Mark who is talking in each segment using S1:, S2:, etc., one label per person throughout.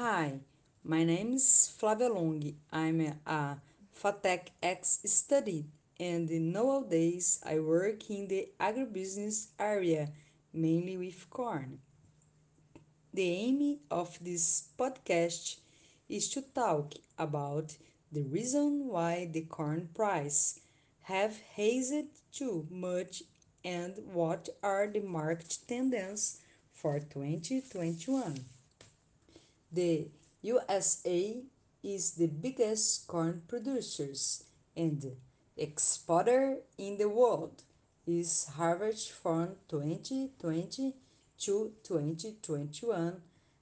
S1: Hi, my name is Flavia Long. I'm a FATEC ex student, and nowadays I work in the agribusiness area, mainly with corn. The aim of this podcast is to talk about the reason why the corn price have raised too much and what are the market tendencies for 2021. The USA is the biggest corn producers and exporter in the world. Its harvest from 2020 to 2021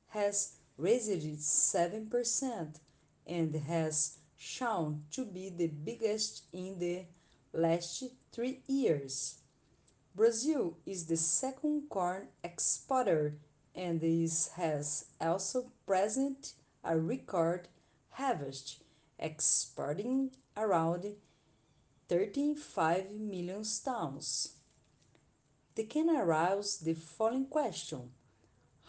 S1: has raised 7% and has shown to be the biggest in the last three years. Brazil is the second corn exporter and this has also present a record harvest, exporting around 35 million tons. They can arouse the following question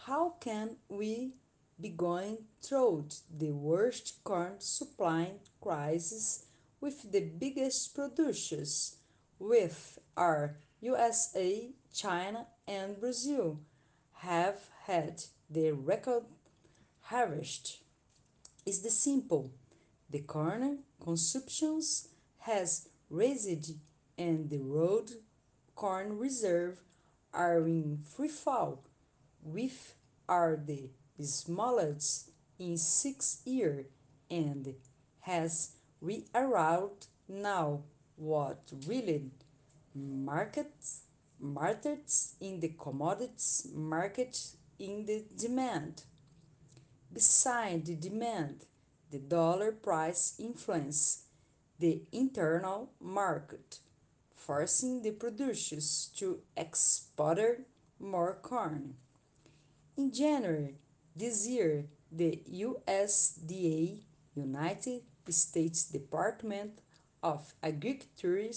S1: How can we be going through the worst corn supply crisis with the biggest producers, with our USA, China, and Brazil, have had their record harvest? Is the simple. The corn consumptions has raised and the road corn reserve are in free fall, with are the smallest in six years and has rearranged now what really markets markets in the commodities market in the demand. Beside the demand, the dollar price influence the internal market, forcing the producers to export more corn. In January this year, the USDA, United States Department of Agriculture,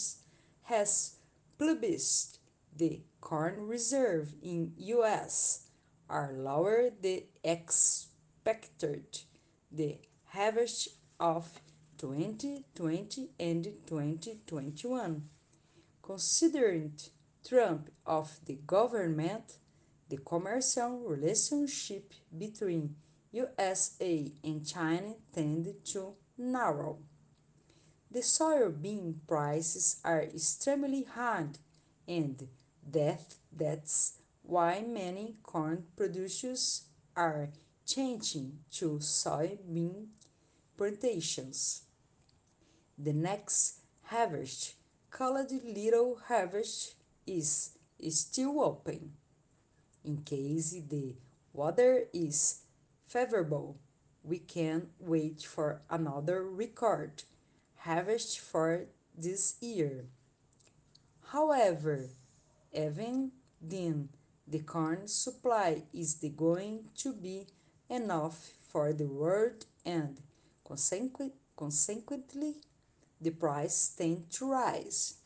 S1: has published the corn reserve in US are lower than expected. The harvest of 2020 and 2021. Considering Trump of the government, the commercial relationship between USA and China tended to narrow. The soybean prices are extremely high and that that's why many corn producers are changing to soybean plantations. The next harvest, called Little Harvest, is still open. In case the weather is favorable, we can wait for another record harvest for this year. However, even then, the corn supply is the going to be enough for the world and consequently the price tend to rise.